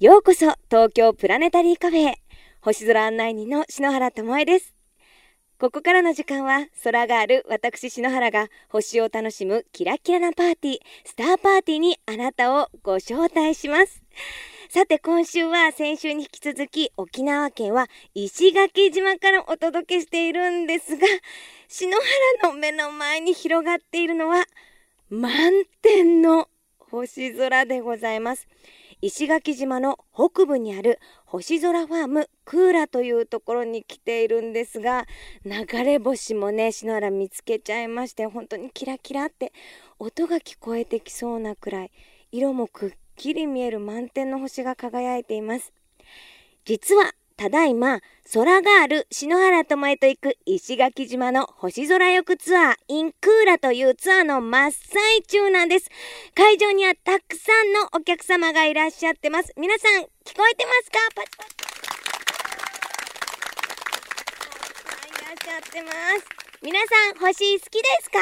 ようこそ東京プラネタリーカフェへ。星空案内人の篠原智恵です。ここからの時間は空がある私篠原が星を楽しむキラキラなパーティースターパーティーにあなたをご招待します。さて今週は先週に引き続き沖縄県は石垣島からお届けしているんですが篠原の目の前に広がっているのは満天の星空でございます。石垣島の北部にある星空ファームクーラというところに来ているんですが流れ星もね篠原見つけちゃいまして本当にキラキラって音が聞こえてきそうなくらい色もくっきり見える満天の星が輝いています。実はただいま空がある篠原智恵と行く石垣島の星空浴ツアー in クーラというツアーの真っ最中なんです。会場にはたくさんのお客様がいらっしゃってます。皆さん聞こえてますか？パチパチはいいらっしゃってます皆さん星好きですか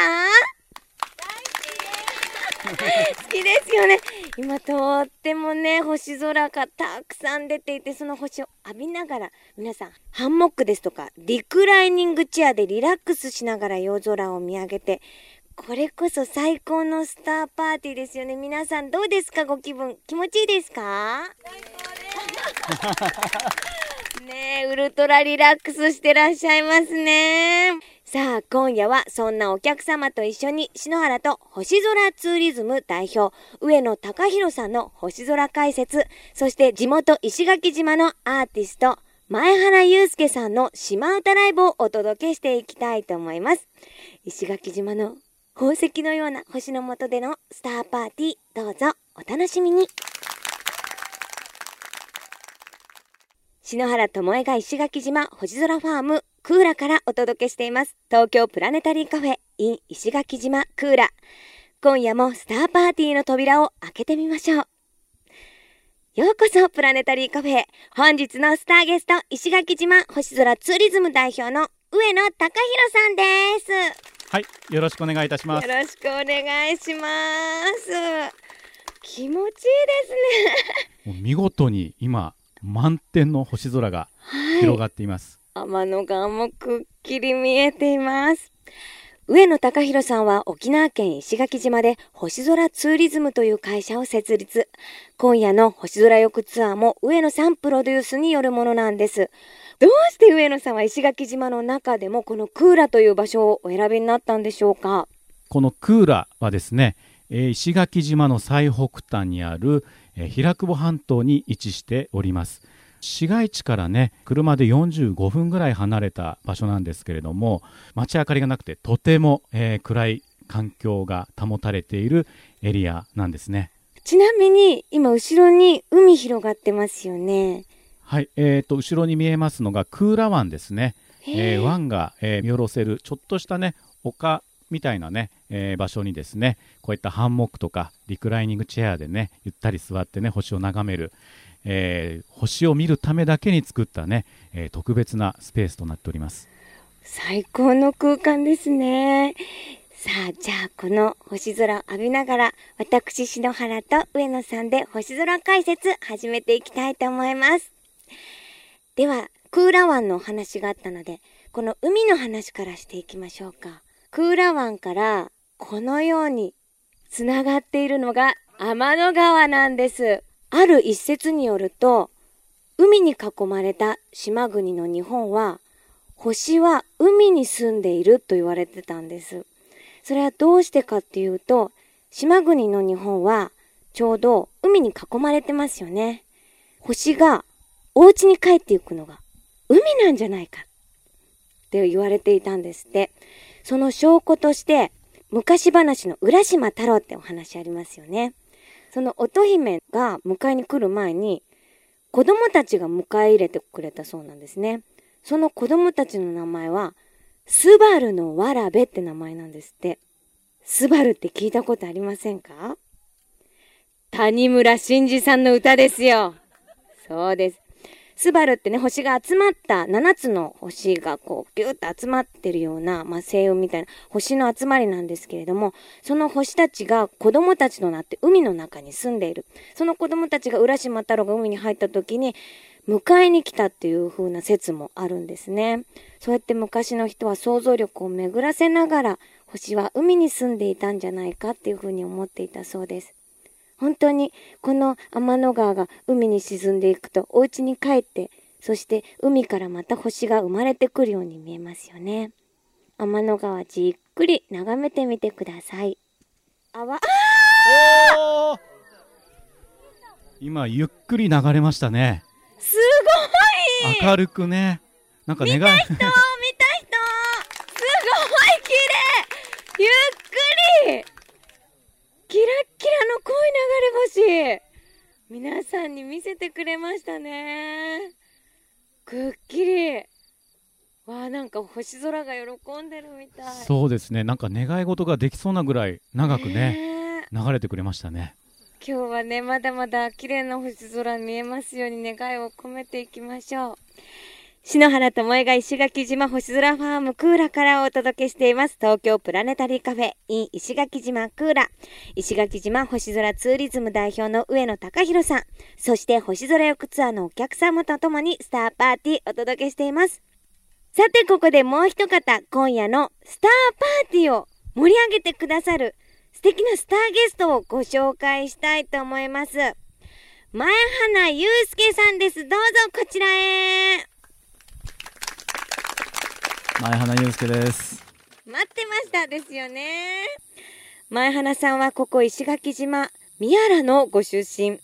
好きですよね今とってもね星空がたくさん出ていてその星を浴びながら皆さんハンモックですとかリクライニングチェアでリラックスしながら夜空を見上げてこれこそ最高のスターパーティーですよね。皆さんどうですか？ご気分気持ちいいですか？ねえウルトラリラックスしてらっしゃいますねさあ今夜はそんなお客様と一緒に篠原と星空ツーリズム代表上野隆弘さんの星空解説そして地元石垣島のアーティスト前原祐介さんの島唄ライブをお届けしていきたいと思います。石垣島の宝石のような星の下でのスターパーティーどうぞお楽しみに。篠原智恵が石垣島星空ファームクーラからお届けしています。東京プラネタリーカフェ in 石垣島クーラ。今夜もスターパーティーの扉を開けてみましょう。ようこそプラネタリーカフェ本日のスターゲスト石垣島星空ツーリズム代表の上野隆弘さんです。はい、よろしくお願いいたします。よろしくお願いします。気持ちいいですね。見事に今満天の星空がはい広がっています。天の川もくっきり見えています。上野隆弘さんは沖縄県石垣島で星空ツーリズムという会社を設立。今夜の星空浴ツアーも上野さんプロデュースによるものなんです。どうして上野さんは石垣島の中でもこのクーラという場所をお選びになったんでしょうか？このクーラはですね、えー石垣島の最北端にある、えー平久保半島に位置しております。市街地からね車で45分ぐらい離れた場所なんですけれども街明かりがなくてとても、えー暗い環境が保たれているエリアなんですね。ちなみに今後ろに海広がってますよね。はい、えー、と後ろに見えますのがクーラ湾ですね。えー湾が、えー見下ろせるちょっとしたね丘みたいなね、えー場所にですねこういったハンモックとかリクライニングチェアでねゆったり座ってね星を眺める、えー星を見るためだけに作ったね、えー特別なスペースとなっております最高の空間ですね。さあ、じゃあこの星空を浴びながら、私、篠原と上野さんで星空解説始めていきたいと思います。では、クーラ湾のお話があったので、この海の話からしていきましょうか。クーラ湾からこのようにつながっているのが天の川なんです。ある一説によると、海に囲まれた島国の日本は、星は海に住んでいると言われてたんです。それはどうしてかっていうと、島国の日本はちょうど海に囲まれてますよね。星がお家に帰っていくのが海なんじゃないかって言われていたんですって。その証拠として昔話の浦島太郎ってお話ありますよね。その乙姫が迎えに来る前に子供たちが迎え入れてくれたそうなんですね。その子供たちの名前は、スバルのわらべって名前なんですって。スバルって聞いたことありませんか？谷村新司さんの歌ですよ。そうです。スバルってね、星が集まった7つの星がこうギューッと集まってるような、まあ、星雲みたいな星の集まりなんですけれども、その星たちが子供たちとなって海の中に住んでいる。その子供たちが浦島太郎が海に入った時に、迎えに来たっていう風な説もあるんですね。そうやって昔の人は想像力を巡らせながら、星は海に住んでいたんじゃないかっていう風に思っていたそうです。本当にこの天の川が海に沈んでいくとお家に帰ってそして海からまた星が生まれてくるように見えますよね。天の川じっくり眺めてみてください。あわあ今ゆっくり流れましたね。すごい！明るくね。なんか願い見た人見た人すごい綺麗ゆっくりキラッキラの濃い流れ星皆さんに見せてくれましたね。くっきり。わあなんか星空が喜んでるみたい。そうですね。なんか願い事ができそうなぐらい長くねねえ。流れてくれましたね。今日はねまだまだ綺麗な星空見えますように願いを込めていきましょう篠原智恵が石垣島星空ファームクーラからお届けしています。東京プラネタリーカフェ in 石垣島クーラ。石垣島星空ツーリズム代表の上野隆弘さん。そして星空浴ツアーのお客様とともにスターパーティーお届けしています。さてここでもう一方今夜のスターパーティーを盛り上げてくださる素敵なスターゲストをご紹介したいと思います。前花祐介さんです。どうぞこちらへ。前花祐介です。待ってましたですよね。前花さんはここ石垣島宮良のご出身。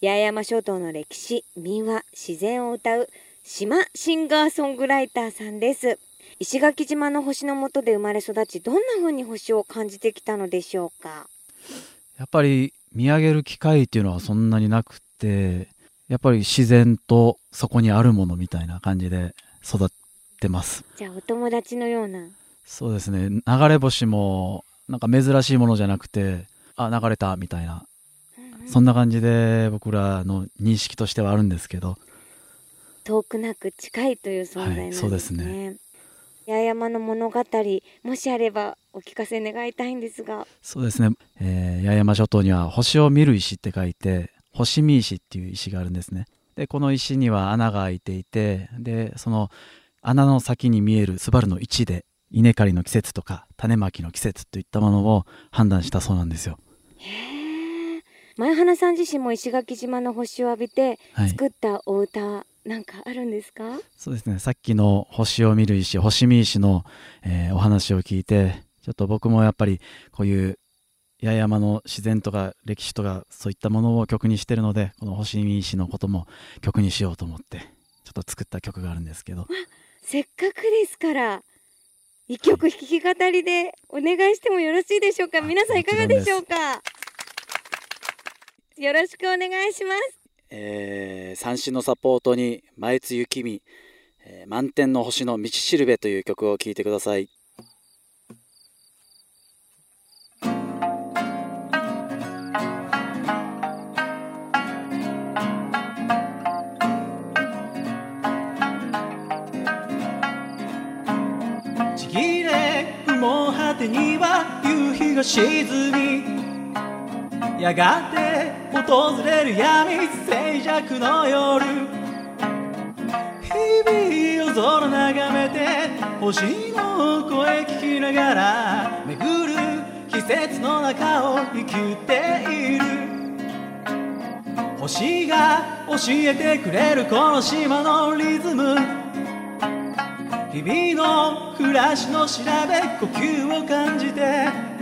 八重山諸島の歴史民話自然を歌う島シンガーソングライターさんです。石垣島の星の下で生まれ育ちどんな風に星を感じてきたのでしょうか？やっぱり見上げる機会っていうのはそんなになくて、やっぱり自然とそこにあるものみたいな感じで育ってます。じゃあお友達のようなそうですね。流れ星もなんか珍しいものじゃなくて、あ、流れたみたいな。そんな感じで僕らの認識としてはあるんですけど、遠くなく近いという存在なんですね。はいそうですね八重山の物語もしあればお聞かせ願いたいんですがそうですね。えー八重山諸島には星を見る石って書いて、星見石っていう石があるんですね。で、この石には穴が開いていて、で、その穴の先に見えるスバルの位置で、稲刈りの季節とか種まきの季節といったものを判断したそうなんですよ。前花さん自身も石垣島の星を浴びてはい。作ったお歌なんかあるんですか、そうですね。さっきの星を見る石、星見石の、えーお話を聞いて、ちょっと僕もやっぱりこういう八重山の自然とか歴史とかそういったものを曲にしてるので、この星見石のことも曲にしようと思って、ちょっと作った曲があるんですけど、せっかくですから一曲弾き語りでお願いしてもよろしいでしょうか？あ皆さんいかがでしょうか？よろしくお願いします。えー、三種のサポートに前津雪見、えー満天の星の道しるべという曲を聴いてください。が沈みやがて訪れる闇静寂の夜。日々夜空眺めて星の声聞きながら巡る季節の中を生きている。星が教えてくれるこの島のリズム。日々の暮らしの調べ呼吸を感じて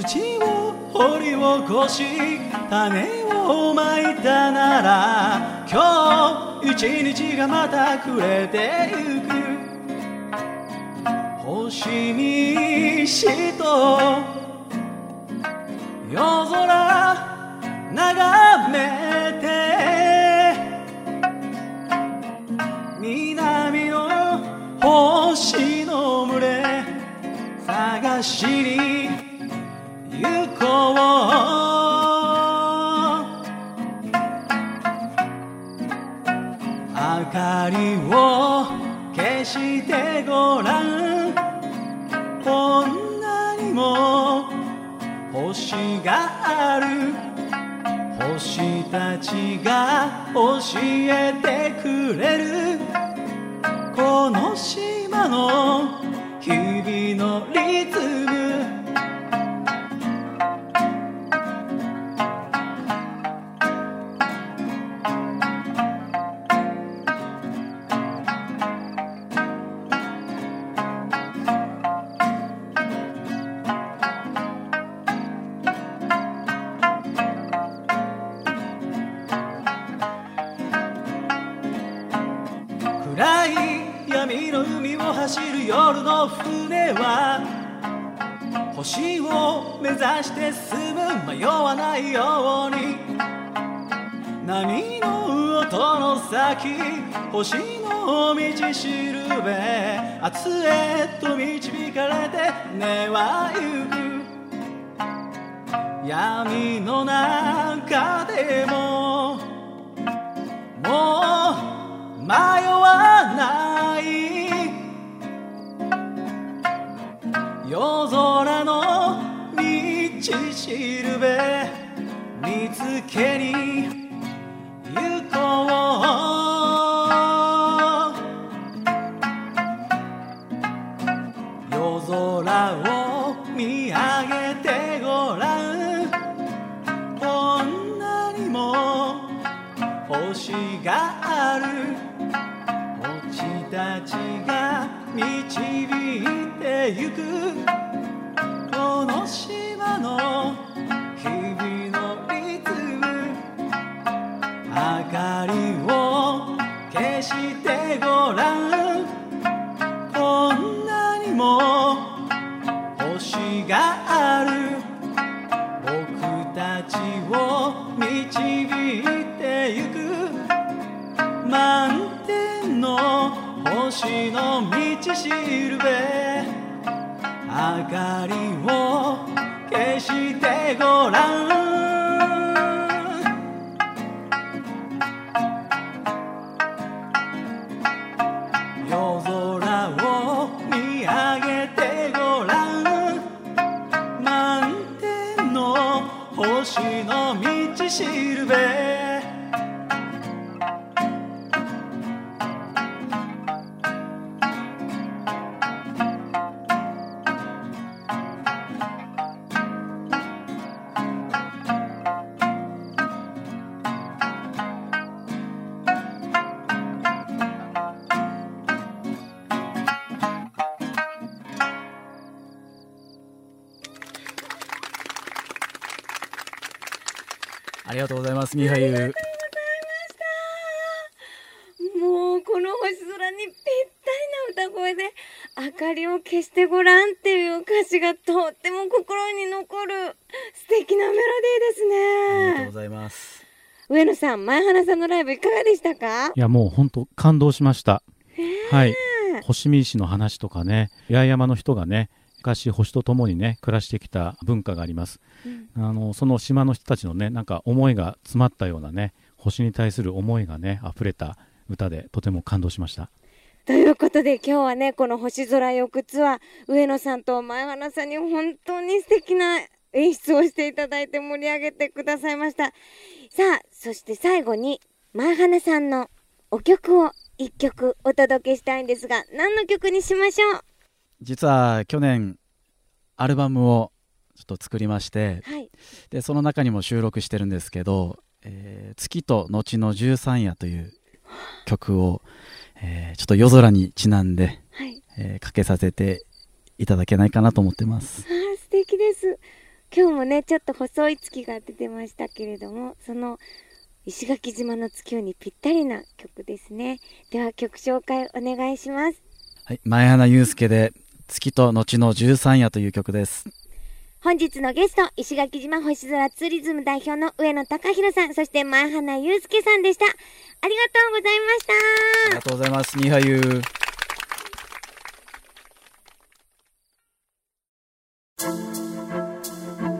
土を掘り起こし種をまいたなら今日一日がまた暮れてゆく。星見石と夜空眺めて南の星の群れ探しに行こう明かりを消してごらん。こんなにも星がある。星たちが教えてくれる。この島の日々のリズム。走る夜の船は星を目指して進む迷わないように波の音の先星の道しるべ明日へと導かれて根は行く闇の中でももう迷わしるべ見つけに行こう。夜空を見上げてごらん。こんなにも星がある。星たちが導いてゆく。この島の日々のリズム明かりを消してごらんこんなにも星がある僕たちを導いてゆく満天の星の道しるべ明かりを消してごらん。ますミハユもうこの星空にぴったりな歌声で明かりを消してごらんっていう歌詞がとっても心に残る。素敵なメロディーですね。ありがとうございます。上野さん前原さんのライブいかがでしたか？いやもう本当感動しました。はい。星見石の話とかね、八重山の人がね、昔星と共にね、暮らしてきた文化があります。あの、その島の人たちのね、なんか思いが詰まったようなね、星に対する思いがね、溢れた歌でとても感動しました。ということで今日はねこの星空浴ツアー上野さんと前原さんに本当に素敵な演出をしていただいて盛り上げてくださいましたさあそして最後に前原さんのお曲を一曲お届けしたいんですが何の曲にしましょう？実は去年アルバムをちょっと作りましてはい。でその中にも収録してるんですけど「えー月と後の十三夜」という曲を、えーちょっと夜空にちなんで、はい。えーかけさせていただけないかなと思ってます。あー素敵です。今日もねちょっと細い月が出てましたけれどもその石垣島の月夜にぴったりな曲ですね。では曲紹介お願いします。はい、前花祐介で「月と後の十三夜」という曲です本日のゲスト、石垣島星空ツーリズム代表の上野隆弘さん、そして前花祐介さんでした。ありがとうございました。ありがとうございますミハユー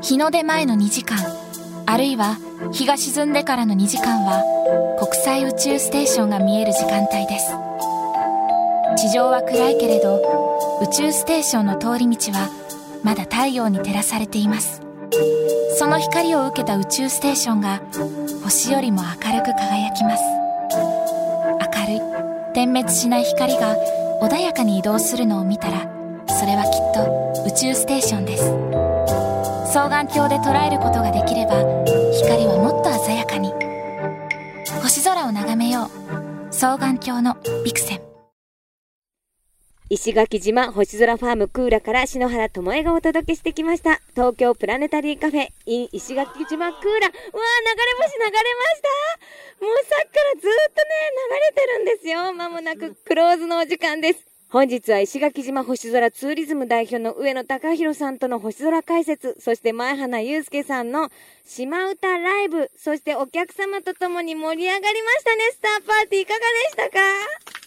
日の出前の2時間あるいは日が沈んでからの2時間は国際宇宙ステーションが見える時間帯です地上は暗いけれど宇宙ステーションの通り道はまだ太陽に照らされています。その光を受けた宇宙ステーションが星よりも明るく輝きます。明るい点滅しない光が穏やかに移動するのを見たらそれはきっと宇宙ステーションです。双眼鏡で捉えることができれば光はもっと鮮やかに。星空を眺めよう。双眼鏡のビクセン。石垣島星空ファームクーラから篠原智恵がお届けしてきました。東京プラネタリーカフェ in 石垣島クーラ。うわー流れ星流れました。もうさっきからずっとね流れてるんですよ。まもなくクローズのお時間です。本日は石垣島星空ツーリズム代表の上野隆弘さんとの星空解説、そして前花祐介さんの島歌ライブ、そしてお客様と共に盛り上がりましたね。スターパーティーいかがでしたか？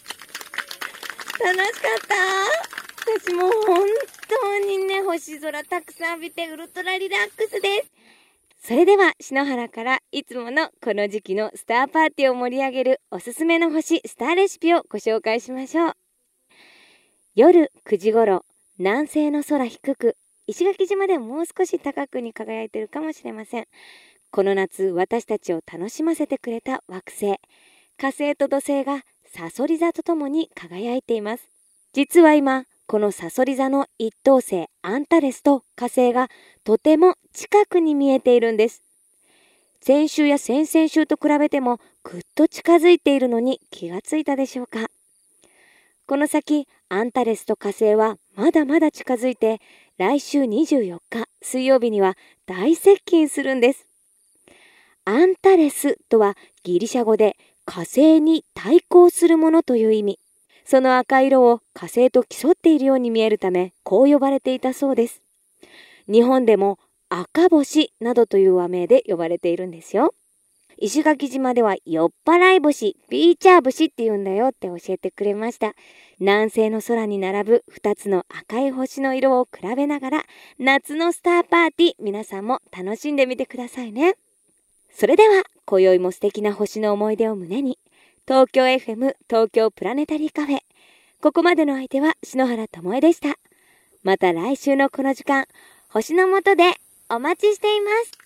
しかった私もう本当にね、星空たくさん浴びてウルトラリラックスです。それでは、篠原からいつものこの時期のスターパーティーを盛り上げるおすすめの星、スターレシピをご紹介しましょう。夜9時頃、南西の空低く、石垣島でもう少し高くに輝いてるかもしれません。この夏、私たちを楽しませてくれた惑星、火星と土星がサソリ座とともに輝いています。実は今、このサソリ座の一等星アンタレスと火星がとても近くに見えているんです。先週や先々週と比べてもぐっと近づいているのに気がついたでしょうか。この先、アンタレスと火星はまだまだ近づいて、来週24日水曜日には大接近するんです。アンタレスとはギリシャ語で火星に対抗するものという意味。その赤色を火星と競っているように見えるため、こう呼ばれていたそうです。日本でも赤星などという和名で呼ばれているんですよ。石垣島では酔っ払い星、ビーチャー星って言うんだよって教えてくれました。南西の空に並ぶ2つの赤い星の色を比べながら、夏のスターパーティー、皆さんも楽しんでみてくださいね。それでは、今宵も素敵な星の思い出を胸に、東京 FM 東京プラネタリーカフェ。ここまでの相手は篠原智恵でした。また来週のこの時間、星の下でお待ちしています。